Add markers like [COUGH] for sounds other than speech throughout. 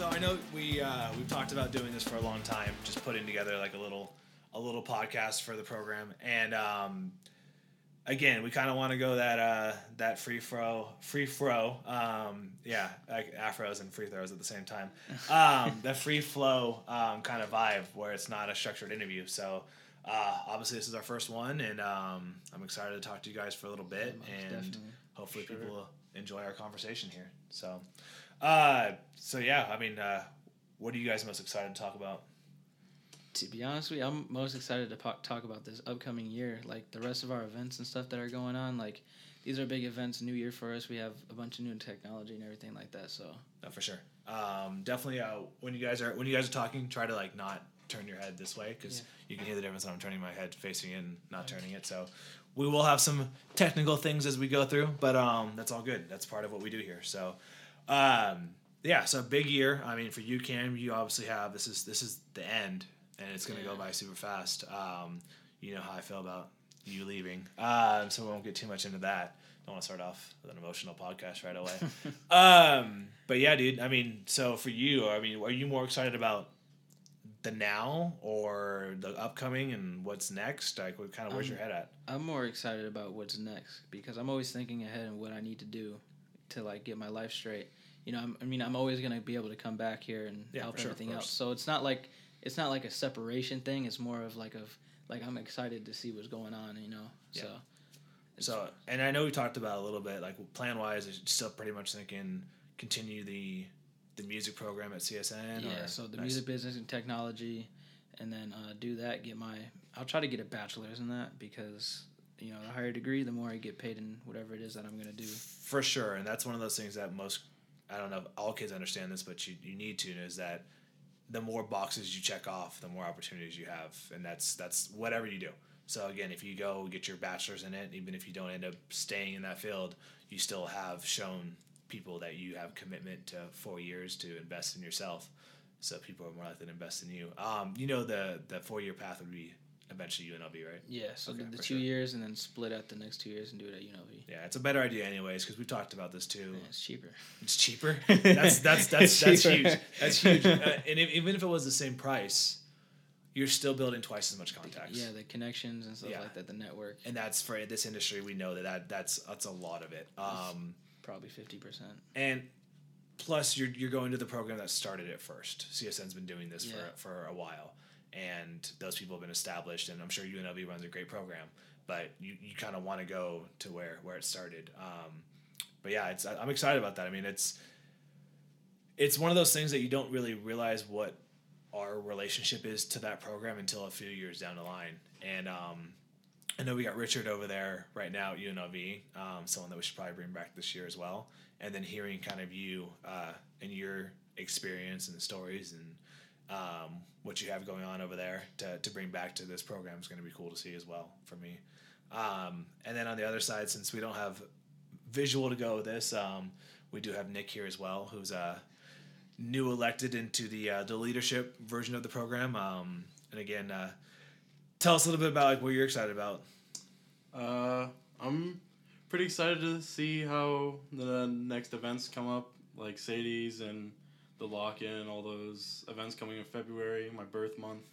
So I know we uh, we've talked about doing this for a long time, just putting together like a little a little podcast for the program, and um, again, we kind of want to go that uh, that free throw, free throw, um, yeah, like afros and free throws at the same time. [LAUGHS] Um, the free flow um, kind of vibe where it's not a structured interview. So uh, obviously, this is our first one, and um, I'm excited to talk to you guys for a little bit, Most and definitely. hopefully Sure. people will enjoy our conversation here. So, uh, so yeah, I mean, uh, what are you guys most excited to talk about? To be honest with you, I'm most excited to po- talk about this upcoming year. Like the rest of our events and stuff that are going on. Like these are big events, new year for us. We have a bunch of new technology and everything like that. So No, for sure. Um, definitely. Uh, when you guys are when you guys are talking, try to like not turn your head this way because Yeah. you can hear the difference when I'm turning my head facing in, and not turning it. So we will have some technical things as we go through, but um, that's all good. That's part of what we do here. So um, yeah, so big year. I mean, for you, Cam, you obviously have this is this is the end, and it's gonna go by super fast. Um, you know how I feel about you leaving, um, so we won't get too much into that. Don't want to start off with an emotional podcast right away. [LAUGHS] um, but yeah, dude. I mean, so for you, I mean, are you more excited about the now or the upcoming and what's next? Like, what kind of where's Um, your head at? I'm more excited about what's next because I'm always thinking ahead and what I need to do to like get my life straight. You know, I'm, I mean, I'm always gonna be able to come back here and Yeah, help sure, everything else. So it's not like it's not like a separation thing. It's more of like of like I'm excited to see what's going on. You know, Yeah. so So, and I know we talked about a little bit, like plan wise, is still pretty much thinking continue the the music program at CSN. yeah. or, So the Nice. music business and technology, and then uh, do that. Get my I'll try to get a bachelor's in that because you know the higher degree, the more I get paid in whatever it is that I'm gonna do. for sure, and that's one of those things that most I don't know if all kids understand this, but you you need to is that the more boxes you check off, the more opportunities you have, and that's that's whatever you do. So again, if you go get your bachelor's in it, even if you don't end up staying in that field, you still have shown people that you have commitment to four years to invest in yourself. So people are more likely to invest in you. Um, you know the the four year path would be eventually UNLV, right? Yeah. So Okay, the, two sure. years and then split out the next two years and do it at UNLV. Yeah, it's a better idea anyways because we've talked about this too. Yeah, it's cheaper. It's cheaper. [LAUGHS] That's that's that's that's huge. That's huge. [LAUGHS] Uh, and if, even if it was the same price, you're still building twice as much contacts. Yeah, the connections and stuff Yeah. like that, the network, And that's for this industry. We know that, that that's that's a lot of it. Um, probably fifty percent. and plus, you're you're going to the program that started it first. CSN's been doing this Yeah. for for a while, and those people have been established. And I'm sure UNLV runs a great program, but you, you kind of want to go to where where it started. Um, but yeah, it's I'm excited about that. I mean, it's it's one of those things that you don't really realize what our relationship is to that program until a few years down the line. And um, I know we got Richard over there right now at UNLV, um, someone that we should probably bring back this year as well. And then hearing kind of you uh, and your experience and stories and um, what you have going on over there to, to bring back to this program is going to be cool to see as well for me. Um, and then on the other side, since we don't have visual to go with this, um, we do have Nick here as well, who's uh, new elected into the uh, the leadership version of the program. Um, and again, uh, tell us a little bit about like what you're excited about. Uh, I'm pretty excited to see how the next events come up, like Sadie's and the lock in, all those events coming in February, my birth month.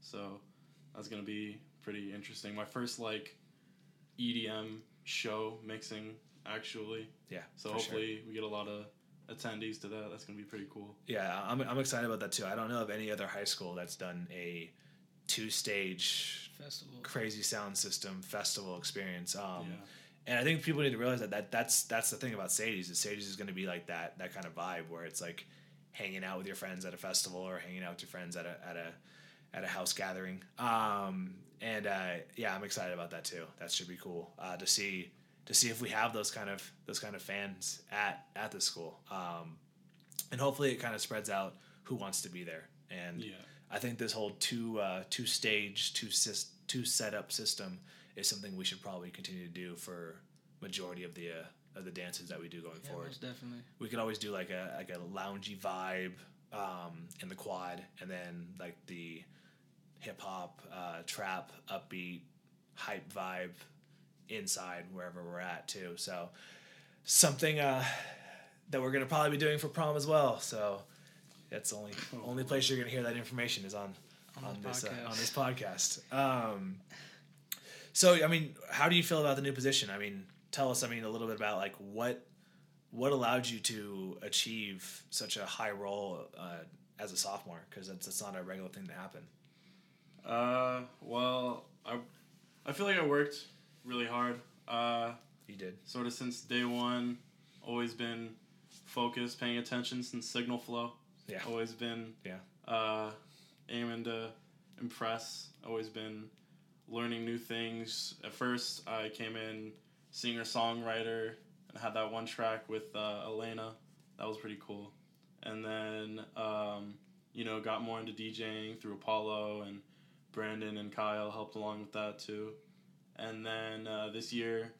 So that's gonna be pretty interesting. My first like EDM show mixing actually. Yeah, So for sure. hopefully we get a lot of attendees to that. That's gonna be pretty cool. Yeah, I'm, I'm excited about that too. I don't know of any other high school that's done a two stage Festival. crazy sound system festival experience. Um, yeah. And I think people need to realize that, that that's that's the thing about Sadie's is Sadie's is going to be like that that kind of vibe where it's like hanging out with your friends at a festival or hanging out with your friends at a at a at a house gathering. Um, and uh, yeah, I'm excited about that too. That should be cool uh, to see to see if we have those kind of those kind of fans at at the school. Um, and hopefully it kind of spreads out who wants to be there. And Yeah. I think this whole two uh, two stage two sys- two setup system is something we should probably continue to do for majority of the uh, of the dances that we do going Yeah, forward. most definitely. We could always do like a like a loungy vibe um, in the quad, and then like the hip hop, uh, trap, upbeat, hype vibe inside wherever we're at too. So something uh, that we're gonna probably be doing for prom as well. So That's the only [LAUGHS] only place you're gonna hear that information is on On on, this uh, on this podcast. Um, so I mean, how do you feel about the new position? I mean, tell us. I mean, a little bit about like what what allowed you to achieve such a high role uh, as a sophomore because that's, that's not a regular thing to happen. Uh, well, I, I feel like I worked really hard. Uh, You did. sort of since day one, always been focused, paying attention since signal flow. Yeah. Always been Yeah. uh, aiming to impress. Always been learning new things. At first, I came in singer songwriter and had that one track with uh, Elena. That was pretty cool. And then um, you know got more into DJing through Apollo and Brandon and Kyle helped along with that too. And then uh, this year,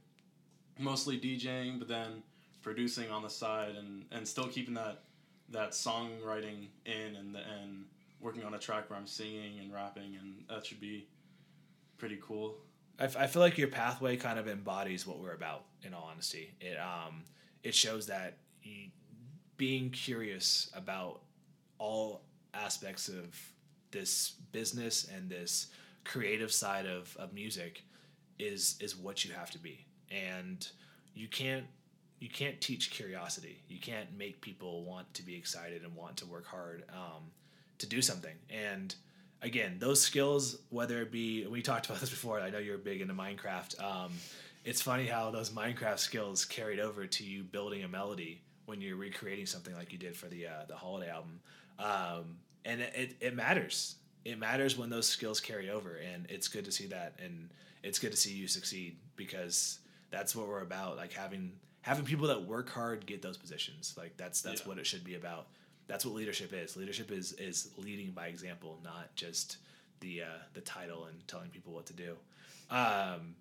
mostly DJing, but then producing on the side and, and still keeping that that songwriting in and and working on a track where I'm singing and rapping and that should be pretty cool. I, f- I feel like your pathway kind of embodies what we're about. In all honesty, it um it shows that you, being curious about all aspects of this business and this creative side of, of music is is what you have to be. And you can't you can't teach curiosity. You can't make people want to be excited and want to work hard um, to do something. And again those skills whether it be we talked [LAUGHS] about this before i know you're big into minecraft um, it's funny how those minecraft skills carried over to you building a melody when you're recreating something like you did for the uh, the holiday album. Um, and it, it, it matters. It matters when those skills carry over and it's good to see that and it's good to see you succeed because that's what we're about like having having people that work hard get those positions. Like that's that's Yeah. what it should be about that's what leadership is. Leadership is is leading by example not just the uh, the title and telling people what to do. Um,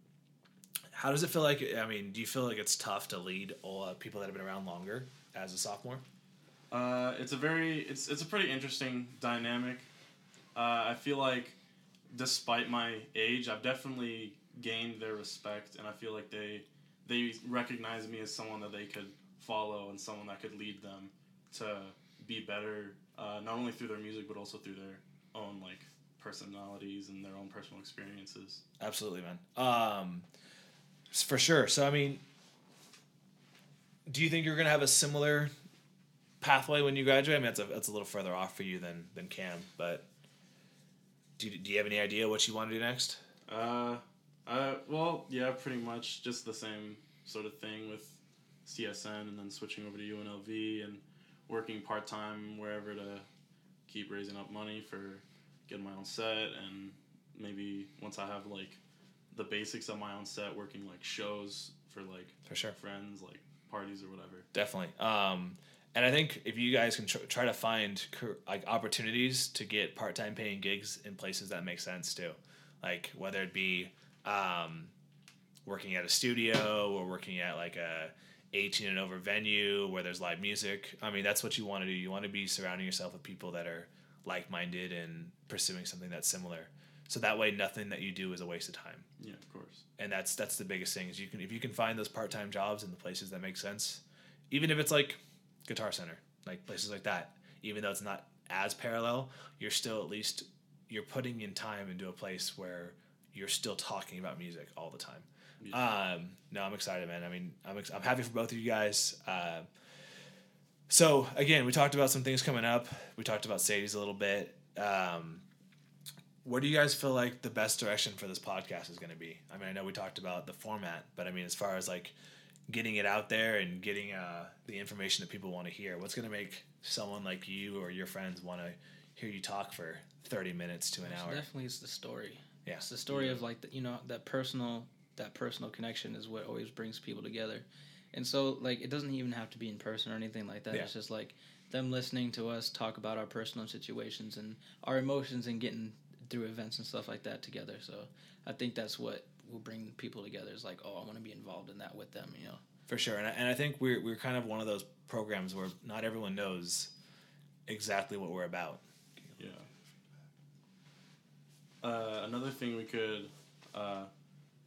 how does it feel like i mean do you feel like it's tough to lead all uh, people that have been around longer as a sophomore? Uh, it's a very it's it's a pretty interesting dynamic. Uh, I feel like despite my age, I've definitely gained their respect, and I feel like they they recognize me as someone that they could follow and someone that could lead them to be better, uh, not only through their music but also through their own like personalities and their own personal experiences. Absolutely, man. Um, for sure. So, I mean, do you think you're gonna have a similar pathway when you graduate? I mean, that's a that's a little further off for you than than Cam, but do you, do you have any idea what you want to do next? Uh, uh, well, yeah, pretty much just the same sort of thing with CSN and then switching over to UNLV and working part time wherever to keep raising up money for getting my own set and maybe once I have like the basics of my own set, working like shows for like For sure. friends, like parties or whatever. Definitely. Um, and I think if you guys can tr- try to find like opportunities to get part time paying gigs in places that make sense too, like whether it be um, working at a studio or working at like a 18 and over venue where there's live music. I mean, that's what you want to do. You want to be surrounding yourself with people that are like minded and pursuing something that's similar. So that way, nothing that you do is a waste of time Yeah, of course. and that's that's the biggest thing is you can if you can find those part-time jobs in the places that make sense even if it's like guitar center like places like that even though it's not as parallel you're still at least you're putting in time into a place where you're still talking about music all the time um, no i'm excited man i mean i'm, ex- I'm happy for both of you guys uh, so again we talked about some things coming up we talked about sadie's a little bit um, where do you guys feel like the best direction for this podcast is going to be? I mean, I know we talked about the format, but I mean, as far as like getting it out there and getting uh, the information that people want to hear, what's going to make someone like you or your friends want to hear you talk for 30 minutes to an So hour? definitely it's the story. Yeah. It's the story of like the, you know that personal that personal connection is what always brings people together. And so like it doesn't even have to be in person or anything like that. Yeah. It's just like them listening to us talk about our personal situations and our emotions and getting through events and stuff like that together. So I think that's what will bring people together is like, oh, I want to be involved in that with them, you know. For sure. And I, and I think we're, we're kind of one of those programs where not everyone knows exactly what we're about. Yeah. Uh, another thing we could uh,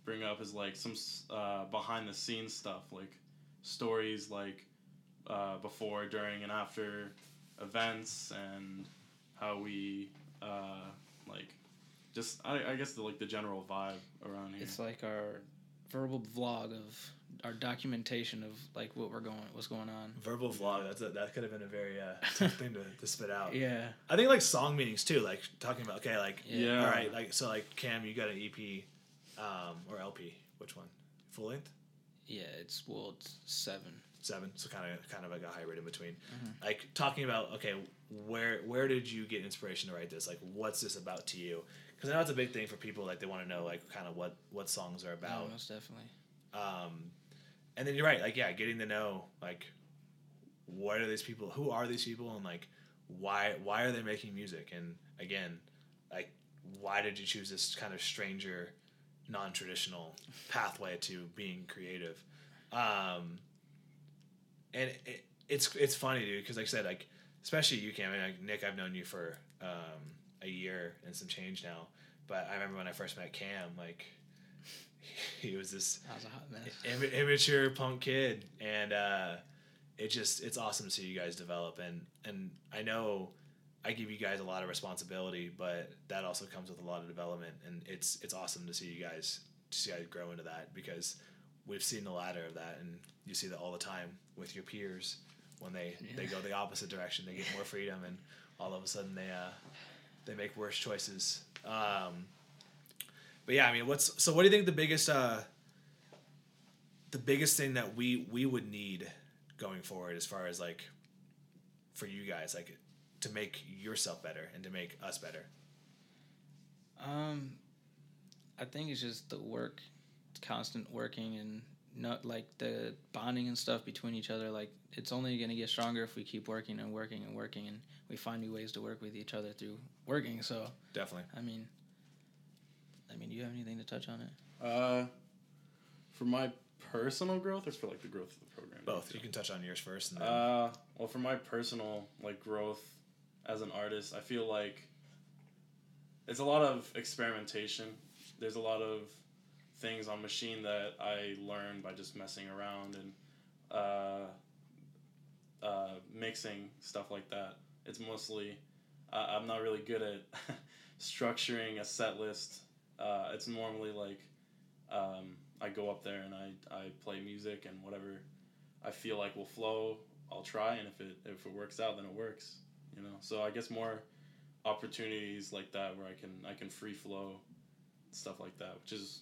bring up is like some uh, behind the scenes stuff, like stories like uh, before, during, and after events and how we uh, like just I, I guess the like the general vibe around here. It's like our verbal vlog of our documentation of like what we're going, what's going on. Verbal vlog. That's a, that could have been a very uh, [LAUGHS] tough thing to, to spit out. Yeah. I think like song meetings too. Like talking about okay, like Yeah. all right, like so like Cam, you got an EP, um, or LP. Which one? Full length. Yeah, it's well, it's seven. seven so kind of kind of like a hybrid in between Mm-hmm. like talking about okay where where did you get inspiration to write this like what's this about to you because i know it's a big thing for people like they want to know like kind of what what songs are about most definitely. um and then you're right like yeah getting to know like what are these people who are these people and like why why are they making music and again like why did you choose this kind of stranger non-traditional pathway to being creative um and it, it's it's funny dude because like i said like especially you cam like nick i've known you for um a year and some change now but i remember when i first met cam like [LAUGHS] he was this was a hot mess. Im- immature punk kid and uh it just it's awesome to see you guys develop and and i know i give you guys a lot of responsibility but that also comes with a lot of development and it's it's awesome to see you guys to see you guys grow into that because we've seen the ladder of that and you see that all the time with your peers. When they they go the opposite direction they get more freedom and all of a sudden they uh they make worse choices. Um but yeah i mean what's so what do you think the biggest uh the biggest thing that we we would need going forward as far as like for you guys? Like to make yourself better and to make us better Um, I think it's just the work, constant working, and not like the bonding and stuff between each other. Like it's only gonna get stronger if we keep working and working and working, and we find new ways to work with each other through working. So definitely I mean, I mean, do you have anything to touch on it? Uh, for my personal growth or for like the growth of the program? both you can touch on yours first and then Uh, well, for my personal like growth as an artist, I feel like it's a lot of experimentation. There's a lot of things on machine that I learn by just messing around and uh, uh, mixing stuff like that. It's mostly uh, I'm not really good at [LAUGHS] structuring a set list. Uh, it's normally like um, I go up there and I, I play music and whatever I feel like will flow, I'll try, and if it if it works out, then it works. You know, so I guess more opportunities like that where I can I can free flow stuff like that, which is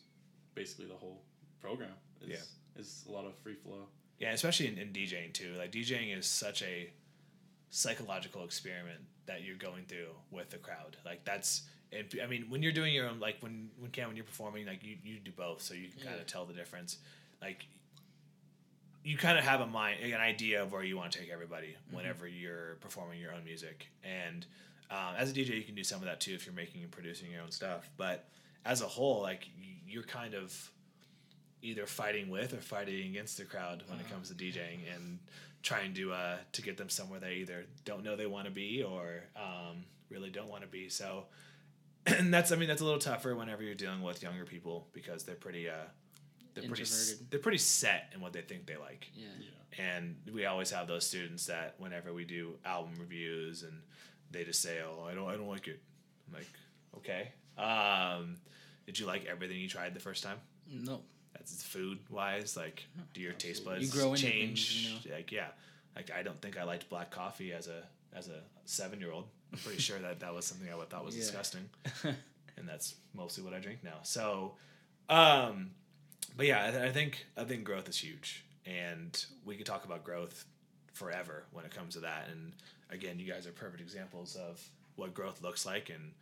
basically the whole program. Is, Yeah. is a lot of free flow. yeah especially in, in djing too like djing is such a psychological experiment that you're going through with the crowd like that's and i mean when you're doing your own like when when Cam, when you're performing like you, you do both so you can kind of tell the difference like you kind of have a mind an idea of where you want to take everybody whenever you're performing your own music. And um, as a dj you can do some of that too if you're making and producing your own stuff. But as a whole like you're kind of either fighting with or fighting against the crowd when it comes to DJing and trying to uh, to get them somewhere they either don't know they want to be or um, really don't want to be. So, [CLEARS THROAT] and that's I mean that's a little tougher whenever you're dealing with younger people because they're pretty uh, they're pretty they're pretty set in what they think they like. Yeah. Yeah. And we always have those students that whenever we do album reviews and they just say, "Oh, I don't, I don't like it." I'm like, "Okay." Um, did you like everything you tried the first time? No. That's food wise. Like, do your taste buds You grow change? things, you Like, yeah. Like, I don't think I liked black coffee as a as a seven year old. I'm pretty sure that that was something I thought was [LAUGHS] Yeah. disgusting, [LAUGHS] and that's mostly what I drink now. So, um, but yeah, I, th- I think I think growth is huge, and we could talk about growth forever when it comes to that. And again, you guys are perfect examples of what growth looks like and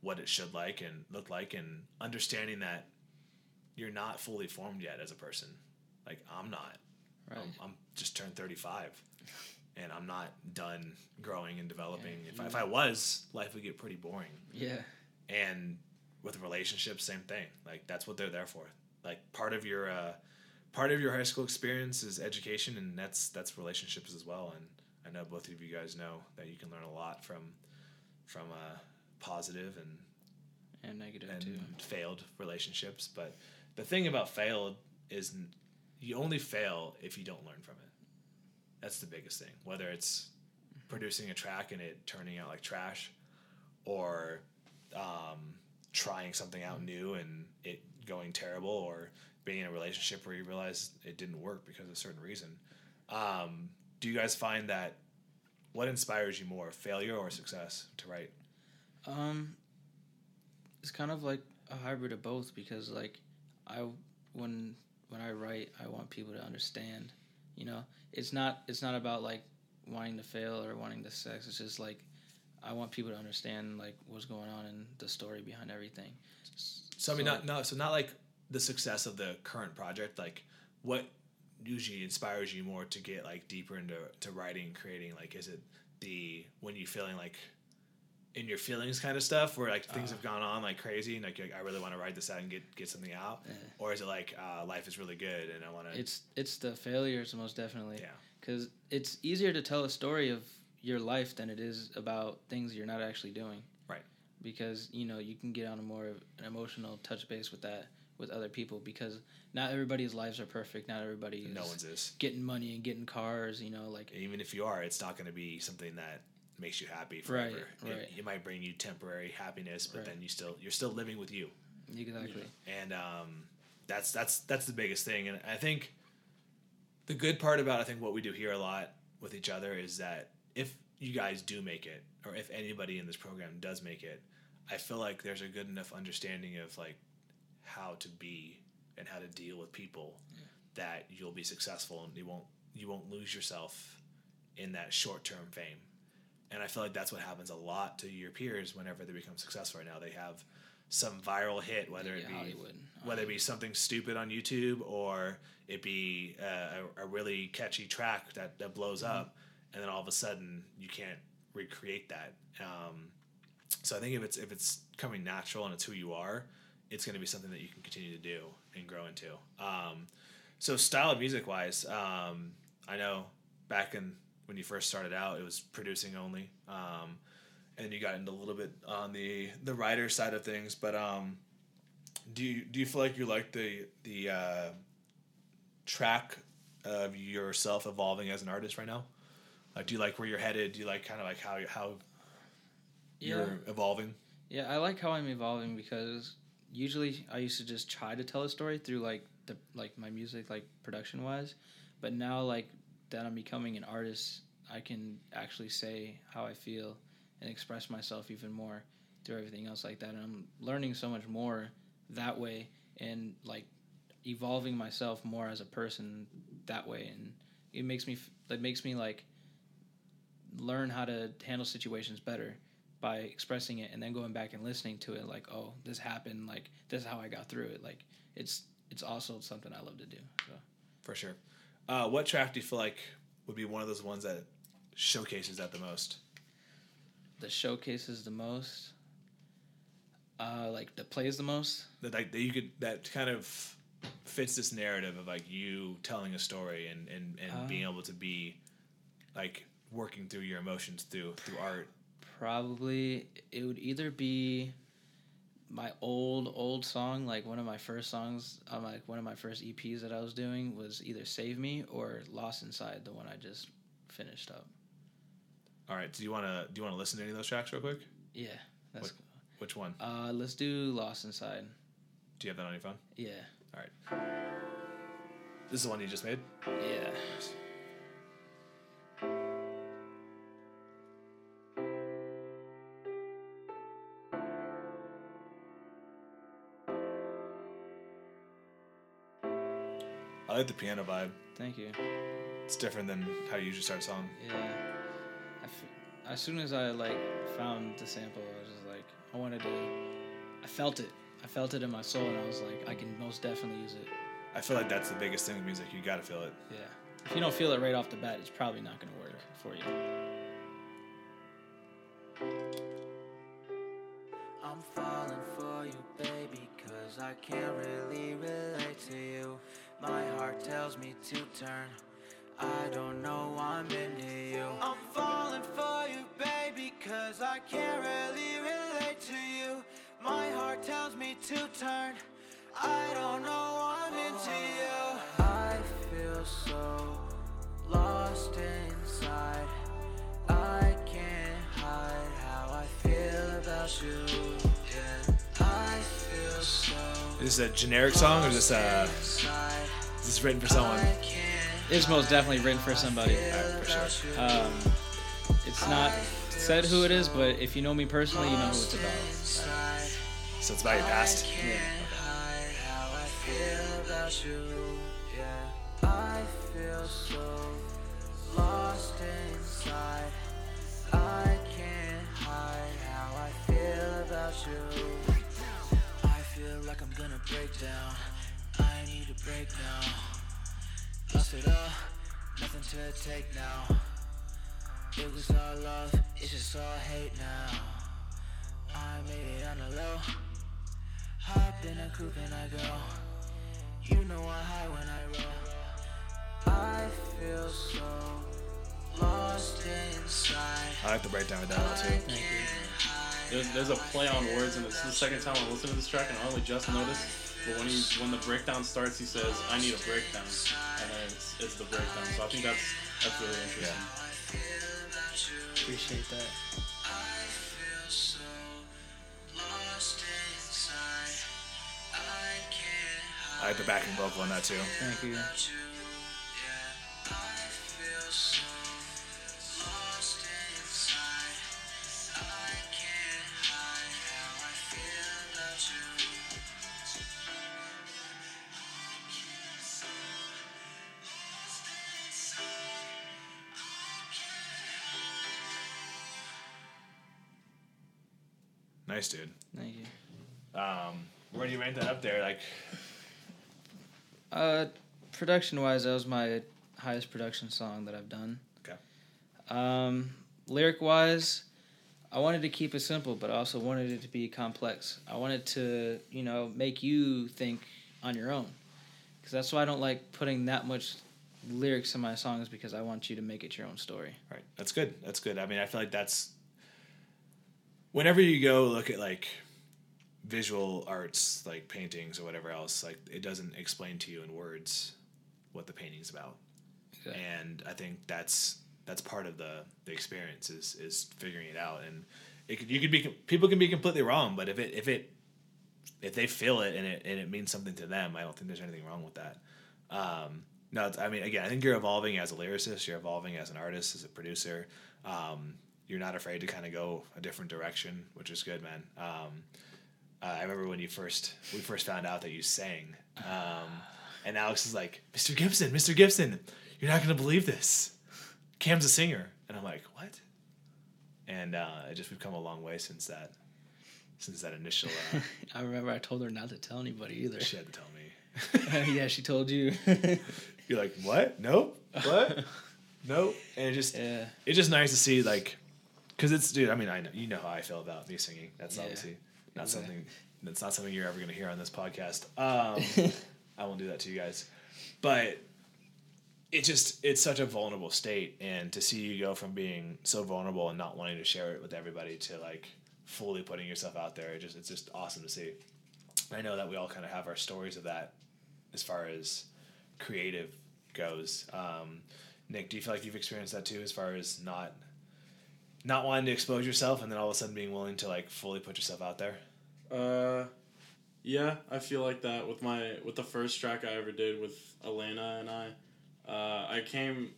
what it should like and look like, and understanding that you're not fully formed yet as a person. Like I'm not. Right. I'm, I'm just turned 35, and I'm not done growing and developing. if, I, if I was, life would get pretty boring Yeah. and with relationships same thing like that's what they're there for like part of your uh part of your high school experience is education and that's that's relationships as well. And i know both of you guys know that you can learn a lot from from uh positive and And negative and too. failed relationships. But the thing about failed is you only fail if you don't learn from it. That's the biggest thing. Whether it's producing a track and it turning out like trash, or um, trying something out new and it going terrible, or being in a relationship where you realize it didn't work because of a certain reason. Um, do you guys find that what inspires you more, failure or success to write? Um, it's kind of like a hybrid of both because like I when when I write, I want people to understand. You know, it's not it's not about like wanting to fail or wanting to sex. It's just like I want people to understand like what's going on and the story behind everything. So I mean, not no, so not like the success of the current project. Like, what usually inspires you more to get like deeper into to writing and creating? Like, is it the when you feeling like in your feelings kind of stuff where like things Uh. have gone on like crazy and like, like, I really want to write this out and get get something out, Yeah. or is it like uh, life is really good and I want to? It's it's the failures most definitely. Yeah. Because it's easier to tell a story of your life than it is about things you're not actually doing. Right. Because you know you can get on a more an emotional touch base with that with other people because not everybody's lives are perfect. Not everybody No one's is. getting money and getting cars. You know, like Even if you are, it's not going to be something that makes you happy Right, forever. It- right. It, might bring you temporary happiness, but Right. then you still you're still living with you. exactly. and um, that's that's that's the biggest thing. And I think the good part about I think what we do here a lot with each other is that if you guys do make it, or if anybody in this program does make it, I feel like there's a good enough understanding of like how to be and how to deal with people that you'll be successful and you won't you won't lose yourself in that short term fame. And I feel like that's what happens a lot to your peers whenever they become successful right now. They have some viral hit, whether it be Hollywood. whether it be something stupid on YouTube or it be uh, a, a really catchy track that, that blows up, and then all of a sudden you can't recreate that. Um, so I think if it's if it's coming natural and it's who you are, it's going to be something that you can continue to do and grow into. Um, so style of music wise, um, I know back in when you first started out, it was producing only. Um, and you got into a little bit on the the writer side of things. But um, do you do you feel like you like the the uh, track of yourself evolving as an artist right now? Like, do you like where you're headed? Do you like kind of like how how Yeah. you're evolving? Yeah, I like how I'm evolving because usually I used to just try to tell a story through like the like my music like production wise, but now like that I'm becoming an artist, I can actually say how I feel and express myself even more through everything else like that and I'm learning so much more that way and like evolving myself more as a person that way and it makes me it makes me like learn how to handle situations better by expressing it and then going back and listening to it like oh this happened like this is how i got through it like it's it's also something i love to do so For sure. Uh, what track do you feel like would be one of those ones that showcases that the most? the showcases the most uh like that plays the most That like that you could that kind of fits this narrative of like you telling a story and and and Uh. being able to be like working through your emotions through through art. Probably it would either be my old old song like one of my first songs on like one of my first eps that i was doing was either save me or lost inside the one i just finished up All right. Do you want to do you want to listen to any of those tracks real quick? yeah that's Which one? uh let's do lost inside Do you have that on your phone? yeah All right. This is the one you just made. yeah like the piano vibe. thank you It's different than how you usually start a song. Yeah. I f- as soon as I like found the sample, I was just like, I wanted to. I felt it. I felt it in my soul, and I was like, I can most definitely use it. I feel like that's the biggest thing with music. You got to feel it. Yeah. If you don't feel it right off the bat, it's probably not gonna work for you. I'm falling for you, baby, cause I can't really relate to you. My heart tells me to turn. I don't know I'm into you. I'm falling for you, baby, cause I can't really relate to you. My heart tells me to turn. I don't know I'm into you. I feel so lost inside. I can't hide how I feel about you. Yeah, I feel so. Is this a generic song or just a. Inside is this written for someone? It's most definitely written for somebody. Alright, for sure. Um, it's not said who it is, but if you know me personally, you know who it's about. inside. So it's about your past. Can't hide how I feel about you. Yeah, I break now. Lost it all, nothing to take now. It was all love, it's just all hate now. I made it on the low. Hop in a coupe and I go. You know I high when I roll. I feel so lost inside. I like the breakdown with that one too. Thank you. There's, there's a play on words, and it's the second time I'm listening to this track, and I only just noticed. But when he when the breakdown starts, he says, "I need a breakdown," and then it's, it's the breakdown. So I think that's that's really interesting. Appreciate that. I had the backing vocal on that too. Thank you. Nice dude. Thank you. Um, where do you rank that up there? Like, Uh, production wise, that was my highest production song that I've done. Okay. Um, lyric wise, I wanted to keep it simple, but I also wanted it to be complex. I wanted to, you know, make you think on your own. Because that's why I don't like putting that much lyrics in my songs because I want you to make it your own story. right, that's good. That's good. I mean, I feel like that's whenever you go look at like visual arts, like paintings or whatever else, like it doesn't explain to you in words what the painting's about. Exactly. and I think that's that's part of the the experience is is figuring it out. And it could, you could be people can be completely wrong, but if it if it if they feel it and it and it means something to them, I don't think there's anything wrong with that. Um, no, it's, I mean, again, I think you're evolving as a lyricist. You're evolving as an artist, as a producer. Um, you're not afraid to kind of go a different direction, which is good, man. Um, uh, I remember when you first we first found out that you sang, um, and Alex is like, "Mr. Gibson, Mr. Gibson, you're not gonna believe this. Cam's a singer," and I'm like, "What?" And uh, it just we've come a long way since that, since that initial. Uh, [LAUGHS] I remember I told her not to tell anybody either. she had to tell me. [LAUGHS] yeah, she told you. [LAUGHS] You're like, "What? Nope. What? nope." And it just yeah. it's just nice to see like because it's dude i mean i know you know how i feel about me singing that's Yeah. obviously not Exactly. something that's not something you're ever going to hear on this podcast um [LAUGHS] i won't do that to you guys but it just it's such a vulnerable state and to see you go from being so vulnerable and not wanting to share it with everybody to like fully putting yourself out there it just it's just awesome to see i know that we all kind of have our stories of that as far as creative goes um, nick do you feel like you've experienced that too as far as not not wanting to expose yourself and then all of a sudden being willing to like fully put yourself out there Uh, yeah, I feel like that with my with the first track I ever did with Elena and I. Uh, I came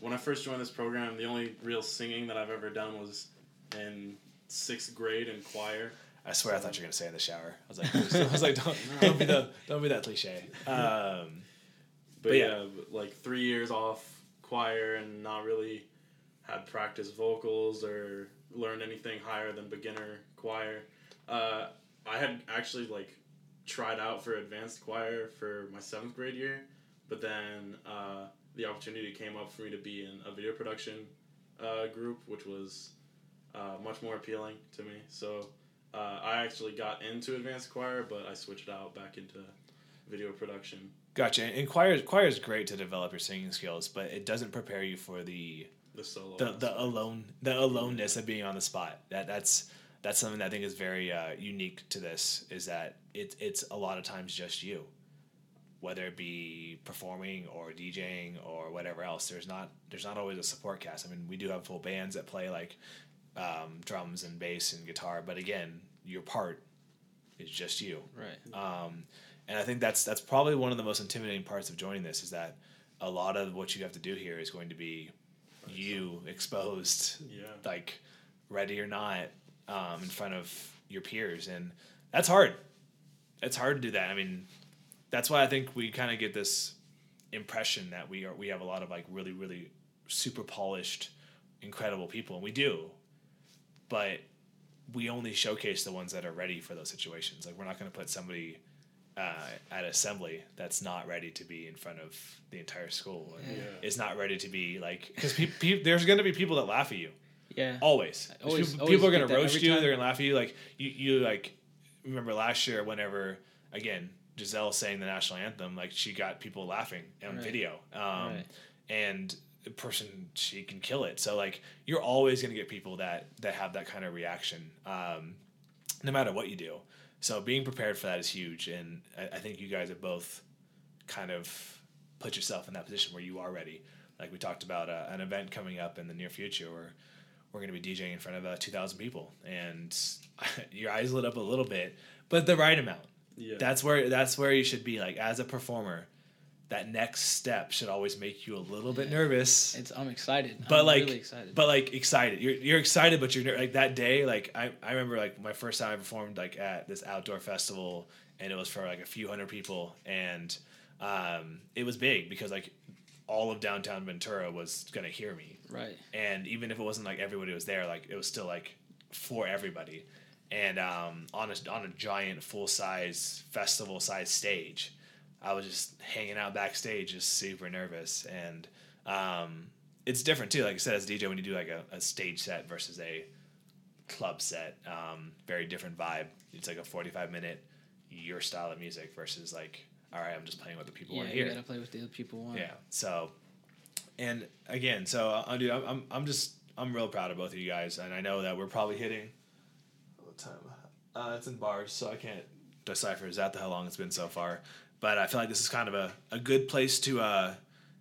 when I first joined this program. The only real singing that I've ever done was in sixth grade in choir. I swear I thought you were gonna say in the shower. I was like, I was like, don't, [LAUGHS] don't be the, don't be that cliche. Um, But, But yeah. yeah, like three years off choir and not really had practiced vocals or learned anything higher than beginner choir. Uh, I had actually like tried out for advanced choir for my seventh grade year, but then uh, the opportunity came up for me to be in a video production uh, group, which was uh, much more appealing to me. So uh, I actually got into advanced choir, but I switched out back into video production. gotcha. And choir, choir is great to develop your singing skills, but it doesn't prepare you for the The solo. the, the alone the aloneness of being on the spot. That that's that's something that I think is very uh, unique to this. Is that it, it's a lot of times just you, whether it be performing or DJing or whatever else. There's not there's not always a support cast. I mean, we do have full bands that play like um, drums and bass and guitar, but again, your part is just you. Right. Um, and I think that's that's probably one of the most intimidating parts of joining this is that a lot of what you have to do here is going to be you exposed, Yeah. like ready or not, um, in front of your peers, and that's hard. It's hard to do that. I mean, that's why I think we kind of get this impression that we are we have a lot of like really really super polished, incredible people, and we do, but we only showcase the ones that are ready for those situations. Like we're not going to put somebody uh, at assembly that's not ready to be in front of the entire school and Yeah. is not ready to be like because pe- pe- there's going to be people that laugh at you Yeah. always. Always- people, always people are going to roast you. time. They're going to laugh at you. Like you, you like remember last year whenever again Giselle sang the national anthem, like she got people laughing on Right. video. Um, Right. And the person she can kill it. So like you're always going to get people that that have that kind of reaction, um, no matter what you do. So being prepared for that is huge, and I, I think you guys have both kind of put yourself in that position where you are ready. Like we talked about uh, an event coming up in the near future where we're going to be DJing in front of uh, 2,000 people, and [LAUGHS] your eyes lit up a little bit, but the right amount. Yeah. That's where that's where you should be. Like as a performer, that next step should always make you a little bit nervous It's I'm excited. but I'm like really excited. but like excited you're, you're excited but you're ner- like that day like I, I remember like my first time i performed like at this outdoor festival and it was for like a few hundred people and um, it was big because like all of downtown ventura was gonna hear me right. and even if it wasn't like everybody was there like it was still like for everybody and um, on a on a giant full size festival size stage i was just hanging out backstage just super nervous and um, it's different too like i said as a dj when you do like a, a stage set versus a club set um, very different vibe it's like a 45 minute your style of music versus like all right i'm just playing what the people Yeah, want to you hear gotta play with the other people want. yeah. So, and again, so uh, dude, I'm, I'm I'm just I'm real proud of both of you guys, and I know that we're probably hitting. What time? Uh, it's in bars, so I can't decipher exactly how long it's been so far. But I feel like this is kind of a, a good place to uh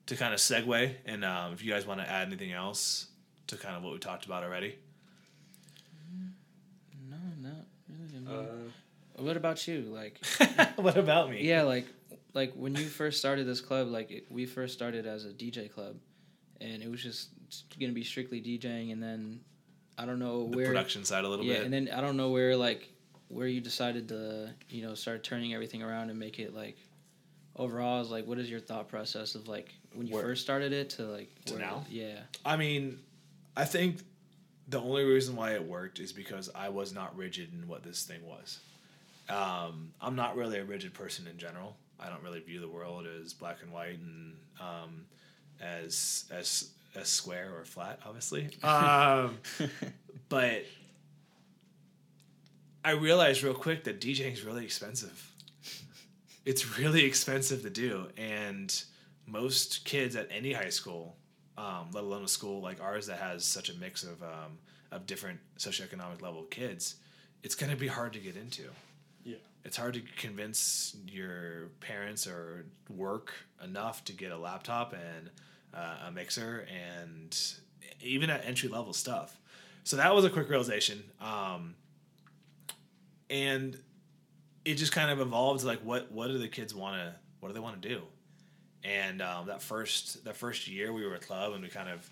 to kind of segue, and um, if you guys want to add anything else to kind of what we talked about already. No, not really. I Uh, what about you? Like, [LAUGHS] what about me? yeah, like, like when you first started this club, like it, we first started as a DJ club, and it was just gonna be strictly DJing, and then I don't know the where. production side a little yeah, bit. and then I don't know where like where you decided to you know start turning everything around and make it like overall is like what is your thought process of like when you Where- first started it to like To where- now? Yeah. I mean, I think the only reason why it worked is because I was not rigid in what this thing was. Um, I'm not really a rigid person in general. I don't really view the world as black and white and um, as as as square or flat, obviously. [LAUGHS] Um, [LAUGHS] but I realized real quick that DJing is really expensive. It's really expensive to do, and most kids at any high school, um, let alone a school like ours that has such a mix of um, of different socioeconomic level kids, it's going to be hard to get into. Yeah. It's hard to convince your parents or work enough to get a laptop and uh, a mixer and even at entry level stuff. So that was a quick realization. Um, and it just kind of evolved to like what what do the kids want to what do they want to do? And um, that first that first year we were a club and we kind of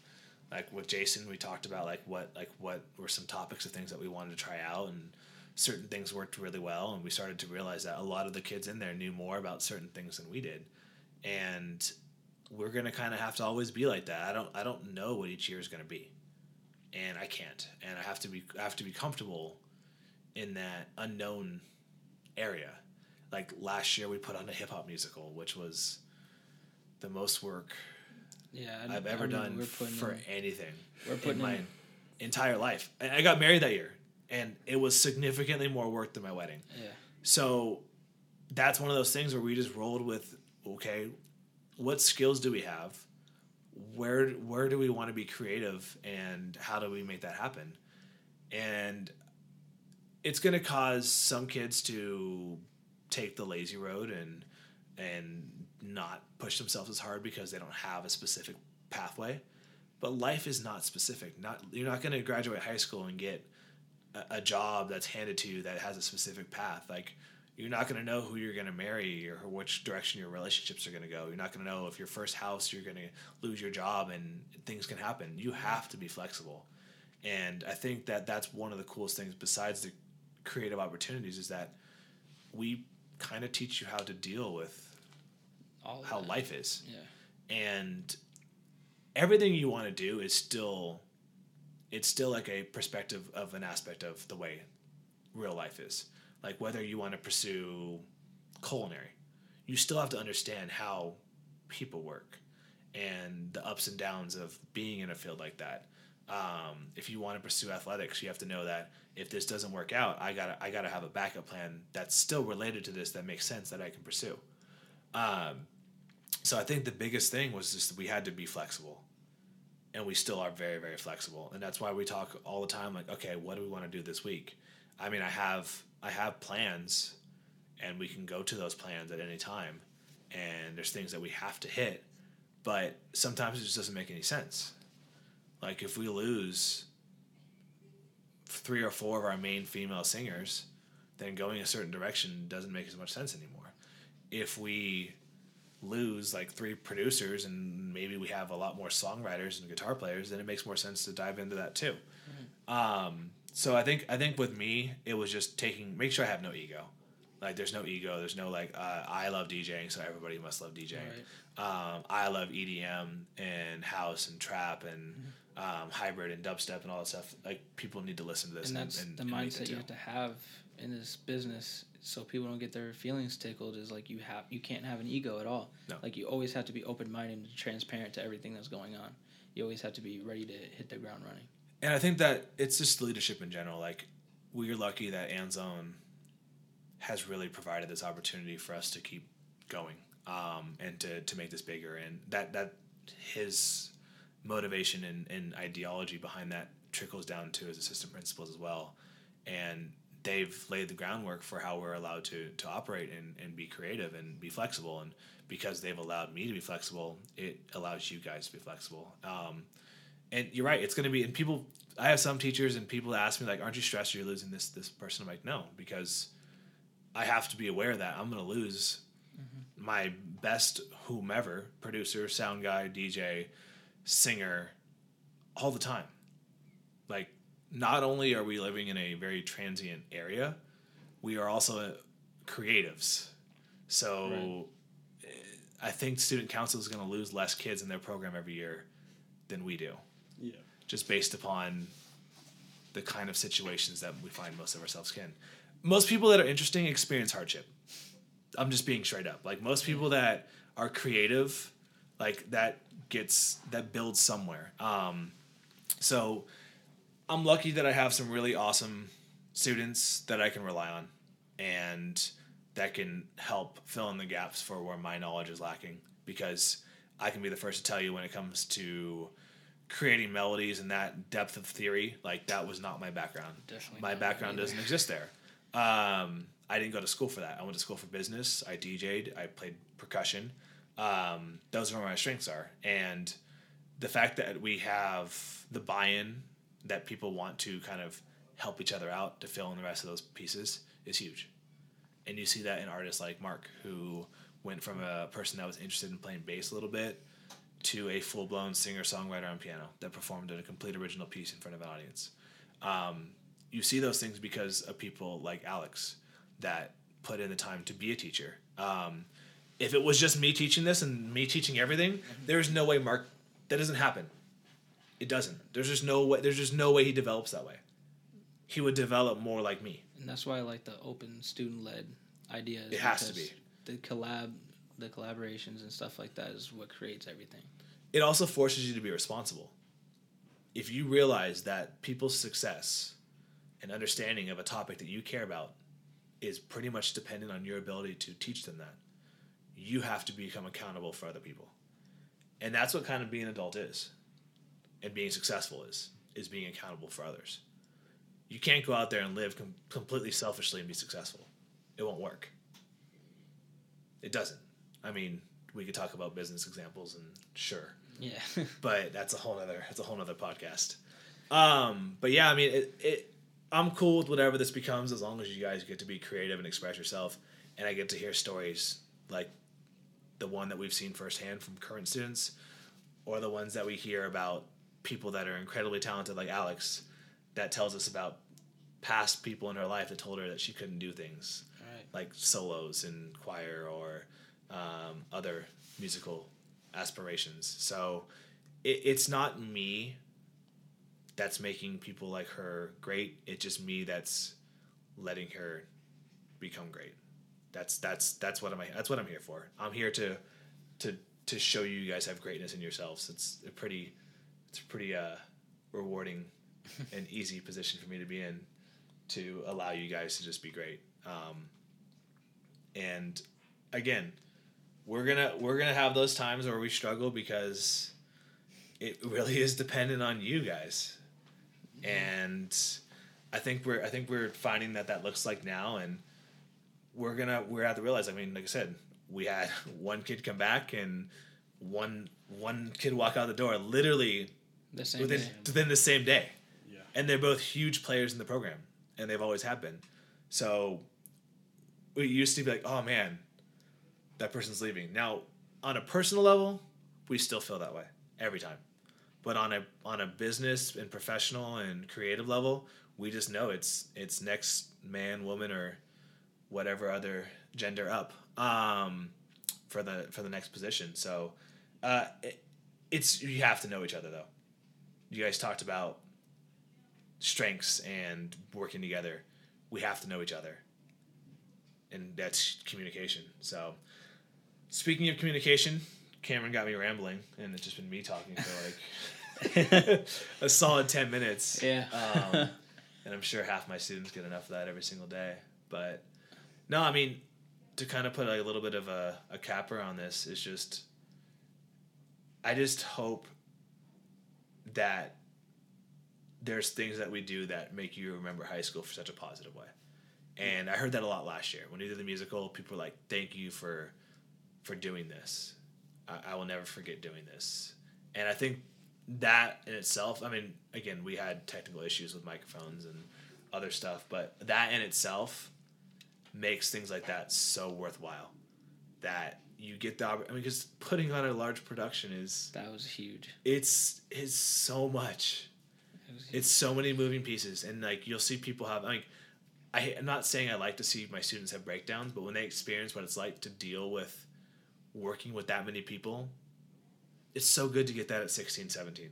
like with jason we talked about like what like what were some topics of things that we wanted to try out and certain things worked really well and we started to realize that a lot of the kids in there knew more about certain things than we did. And we're gonna kind of have to always be like that. I don't i don't know what each year is gonna be. And i can't. And i have to be i have to be comfortable in that unknown area. Like last year, we put on a hip hop musical, which was the most work Yeah. I- I've I ever remember done for in- anything We're in putting my in- entire life. And I got married that year, and it was significantly more work than my wedding. Yeah. So that's one of those things where we just rolled with okay, what skills do we have? Where where do we want to be creative and how do we make that happen? And it's going to cause some kids to take the lazy road and and not push themselves as hard because they don't have a specific pathway. but life is not specific. Not you're not going to graduate high school and get a, a job that's handed to you that has a specific path. Like you're not going to know who you're going to marry or which direction your relationships are going to go. You're not going to know if your first house you're going to lose your job and things can happen. You have to be flexible. And I think that that's one of the coolest things besides the creative opportunities is that we kind of teach you how to deal with All how that. life is. Yeah. And everything you want to do is still it's still like a perspective of an aspect of the way real life is. Like whether you want to pursue culinary, you still have to understand how people work and the ups and downs of being in a field like that. Um, if you want to pursue athletics, you have to know that if this doesn't work out, I gotta I gotta have a backup plan that's still related to this that makes sense that I can pursue. Um, so I think the biggest thing was just we had to be flexible, and we still are very very flexible, and that's why we talk all the time like, okay, what do we want to do this week? I mean, I have I have plans, and we can go to those plans at any time, and there's things that we have to hit, but sometimes it just doesn't make any sense. Like if we lose three or four of our main female singers, then going a certain direction doesn't make as much sense anymore. If we lose like three producers and maybe we have a lot more songwriters and guitar players, then it makes more sense to dive into that too. Um, so I think I think with me, it was just taking make sure I have no ego. Like there's no ego. There's no like uh, I love DJing, so everybody must love DJing. Um, I love EDM and house and trap and um, hybrid and dubstep and all that stuff. Like people need to listen to this and and, that's and, the and make it mindset you have to have in this business so people don't get their feelings tickled is like you have you can't have an ego at all No. like you always have to be open-minded and transparent to everything that's going on you always have to be ready to hit the ground running And I think that it's just leadership in general. Like we're lucky that Anzone has really provided this opportunity for us to keep going um, and to, to make this bigger. And that that his motivation and, and ideology behind that trickles down to his assistant principals as well. And they've laid the groundwork for how we're allowed to to operate and, and be creative and be flexible. And because they've allowed me to be flexible, it allows you guys to be flexible. Um, and you're right it's going to be and people i have some teachers and people ask me like aren't you stressed you're losing this this person i'm like no because i have to be aware that i'm going to lose my best whomever producer sound guy dj singer all the time like not only are we living in a very transient area we are also creatives so eh, i think student council is going to lose less kids in their program every year than we do Yeah. just based upon the kind of situations that we find most of ourselves in. Most people that are interesting experience hardship. I'm just being straight up. Like most people that are creative, like that gets that builds somewhere. Um, so I'm lucky that I have some really awesome students that I can rely on and that can help fill in the gaps for where my knowledge is lacking because I can be the first to tell you when it comes to creating melodies and that depth of theory, like that was not my background. Definitely my background either. doesn't exist there. Um, I didn't go to school for that. I went to school for business. I DJ'd. I played percussion. Um, those are where my strengths are, and the fact that we have the buy-in that people want to kind of help each other out to fill in the rest of those pieces is huge. And you see that in artists like Mark, who went from a person that was interested in playing bass a little bit to a full blown singer songwriter on piano that performed a complete original piece in front of an audience. Um, you see those things because of people like Alex that put in the time to be a teacher. Um, if it was just me teaching this and me teaching everything, mm-hmm. there's no way Mark that doesn't happen. It doesn't. There's just no way. There's just no way he develops that way. He would develop more like me. and that's why i like the open student-led ideas It has to be. the collab the collaborations and stuff like that is what creates everything it also forces you to be responsible. If you realize that people's success and understanding of a topic that you care about is pretty much dependent on your ability to teach them that, you have to become accountable for other people. And that's what kind of being an adult is. And being successful is is being accountable for others. You can't go out there and live com- completely selfishly and be successful. It won't work. It doesn't. I mean, we could talk about business examples and sure Yeah. [LAUGHS] but that's a whole other that's a whole other podcast. Um, but yeah, I mean, it, it I'm cool with whatever this becomes as long as you guys get to be creative and express yourself, and I get to hear stories like the one that we've seen firsthand from current students, or the ones that we hear about people that are incredibly talented, like Alex, that tells us about past people in her life that told her that she couldn't do things Right. like solos in choir or um, other musical aspirations. So it, it's not me that's making people like her great. It's just me that's letting her become great. That's that's that's what I'm that's what I'm here for. I'm here to to to show you you guys have greatness in yourselves. It's a pretty it's a pretty uh, rewarding [LAUGHS] and easy position for me to be in to allow you guys to just be great. Um, and again, we're gonna we're gonna have those times where we struggle because it really is dependent on you guys. And I think we're I think we're finding that that looks like now, and we're gonna we're have to realize. I mean, like I said, we had [LAUGHS] one kid come back and one one kid walk out the door literally The same within day. within the same day Yeah. and they're both huge players in the program, and they've always have been. So we used to be like, oh man, that person's leaving. Now, on a personal level, we still feel that way every time, but on a on a business and professional and creative level, we just know it's it's next man, woman, or whatever other gender up um, for the for the next position. So uh, it, it's you have to know each other though. You guys talked about strengths and working together, we have to know each other. And that's communication. So, speaking of communication, Cameron got me rambling, and it's just been me talking for like [LAUGHS] a solid 10 minutes. Yeah. Um, [LAUGHS] and I'm sure half my students get enough of that every single day. But no, I mean, to kind of put a little bit of a, a capper on this is just, I just hope that there's things that we do that make you remember high school for such a positive way. And I heard that a lot last year when we did the musical. People were like, "Thank you for for doing this. I, I will never forget doing this." And I think that in itself, I mean, again, we had technical issues with microphones and other stuff, but that in itself makes things like that so worthwhile. That you get the, I mean, because putting on a large production is That was huge. it's it's so much. It It's so many moving pieces, and like you'll see people have like. I, I'm not saying I like to see my students have breakdowns, but when they experience what it's like to deal with working with that many people, it's so good to get that at 16, 17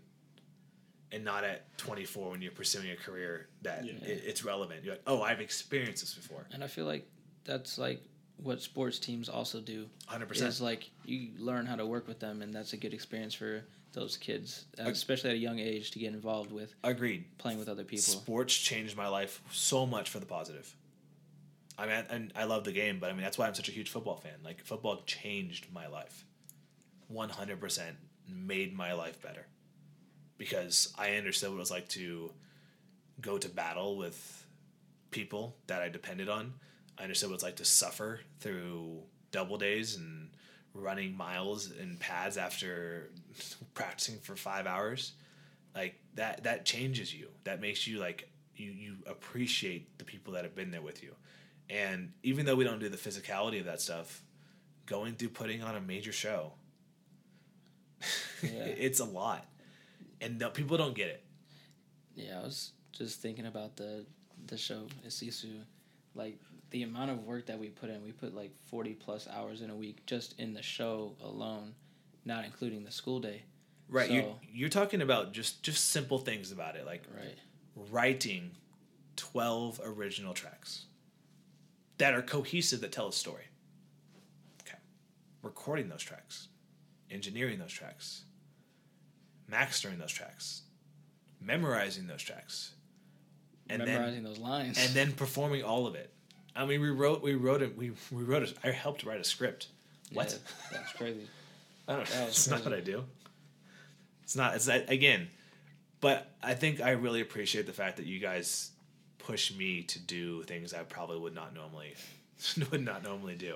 and not at 24 when you're pursuing a career that Yeah. it, it's relevant. You're like, oh, I've experienced this before. And I feel like that's like what sports teams also do. 100%. Is like you learn how to work with them, and that's a good experience for those kids, especially at a young age, to get involved with Agreed. playing with other people. Sports changed my life so much for the positive. I mean, and I love the game, but I mean that's why I'm such a huge football fan. Like football changed my life, one hundred percent made my life better, because I understood what it was like to go to battle with people that I depended on. I understood what it's like to suffer through double days and running miles in pads after [LAUGHS] practicing for five hours like that that changes you that makes you like you you appreciate the people that have been there with you and even though we don't do the physicality of that stuff going through putting on a major show [LAUGHS] Yeah. it's a lot and no, people don't get it Yeah, I was just thinking about the the show Isisu, like the amount of work that we put in. We put like forty plus hours in a week just in the show alone, not including the school day. right you're, you're talking about just just simple things about it like Right. writing 12 original tracks that are cohesive that tell a story. Okay. Recording those tracks, engineering those tracks, mastering those tracks, memorizing those tracks, and Memorizing then those lines. and then performing all of it. I mean, we wrote we wrote it we we wrote it. I helped write a script. What? Yeah, that's crazy. [LAUGHS] I don't know. That It's not what I do. It's not. It's not, again, but I think I really appreciate the fact that you guys push me to do things I probably would not normally [LAUGHS] would not normally do.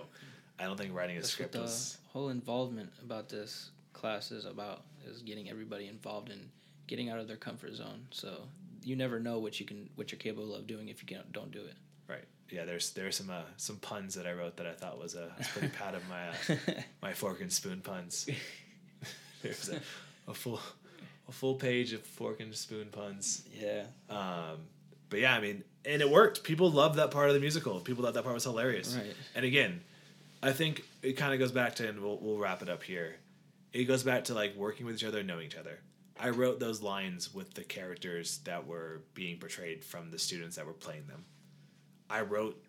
I don't think writing a That's script the was whole involvement about this class is about is getting everybody involved in getting out of their comfort zone. So you never know what you can what you're capable of doing if you can, don't do it. Right. Yeah. There's there's some uh, some puns that I wrote that I thought was a was pretty [LAUGHS] proud of my uh, my fork and spoon puns. [LAUGHS] there's a, a full a full page of fork and spoon puns. yeah. Um, but yeah, I mean, and it worked. People loved that part of the musical. People thought that part was hilarious. Right. And again, I think it kind of goes back to, and we'll, we'll wrap it up here. It goes back to like working with each other and knowing each other. I wrote those lines with the characters that were being portrayed from the students that were playing them. I wrote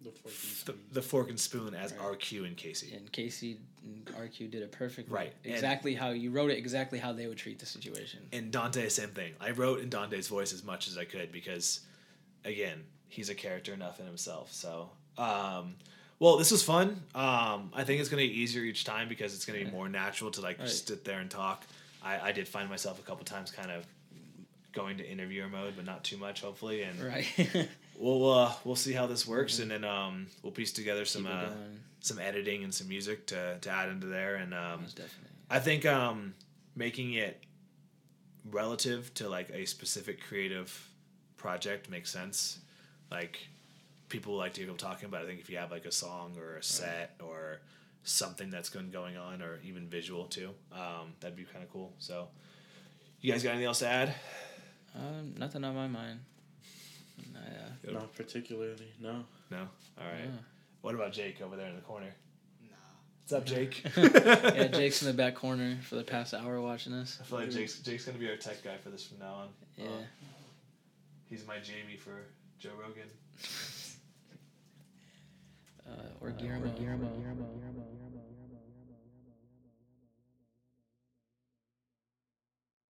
The fork and spoon. the fork and spoon as Right. RQ and Casey. And Casey and RQ did it perfectly. Right. And- Exactly how you wrote it. Exactly how they would treat the situation. And Dante, same thing. I wrote in Dante's voice as much as I could because, again, he's a character enough in himself. So, um, well, this was fun. Um, I think it's going to be easier each time because it's going to be more natural to like just Right. sit there and talk. I, I did find myself a couple times kind of going to interviewer mode, but not too much, hopefully. And Right. [LAUGHS] we'll uh, we'll see how this works, and then um, we'll piece together some uh, some editing and some music to to add into there, and um, I think um, making it relative to like a specific creative project makes sense. Like people like to hear people talking about. I think if you have like a song or a set or something that's going going on, or even visual too, um, that'd be kind of cool. So, you guys got anything else to add? Um, nothing on my mind. Nah, yeah. Not particularly. No. No. All right. Yeah. What about Jake over there in the corner? Nah. What's up, Jake? [LAUGHS] yeah, Jake's in the back corner for the past hour watching us. I feel like Jake's Jake's gonna be our tech guy for this from now on. Yeah. Uh, he's my Jamie for Joe Rogan. [LAUGHS] or Guillermo. Or Guillermo. Guillermo. Guillermo. Guillermo.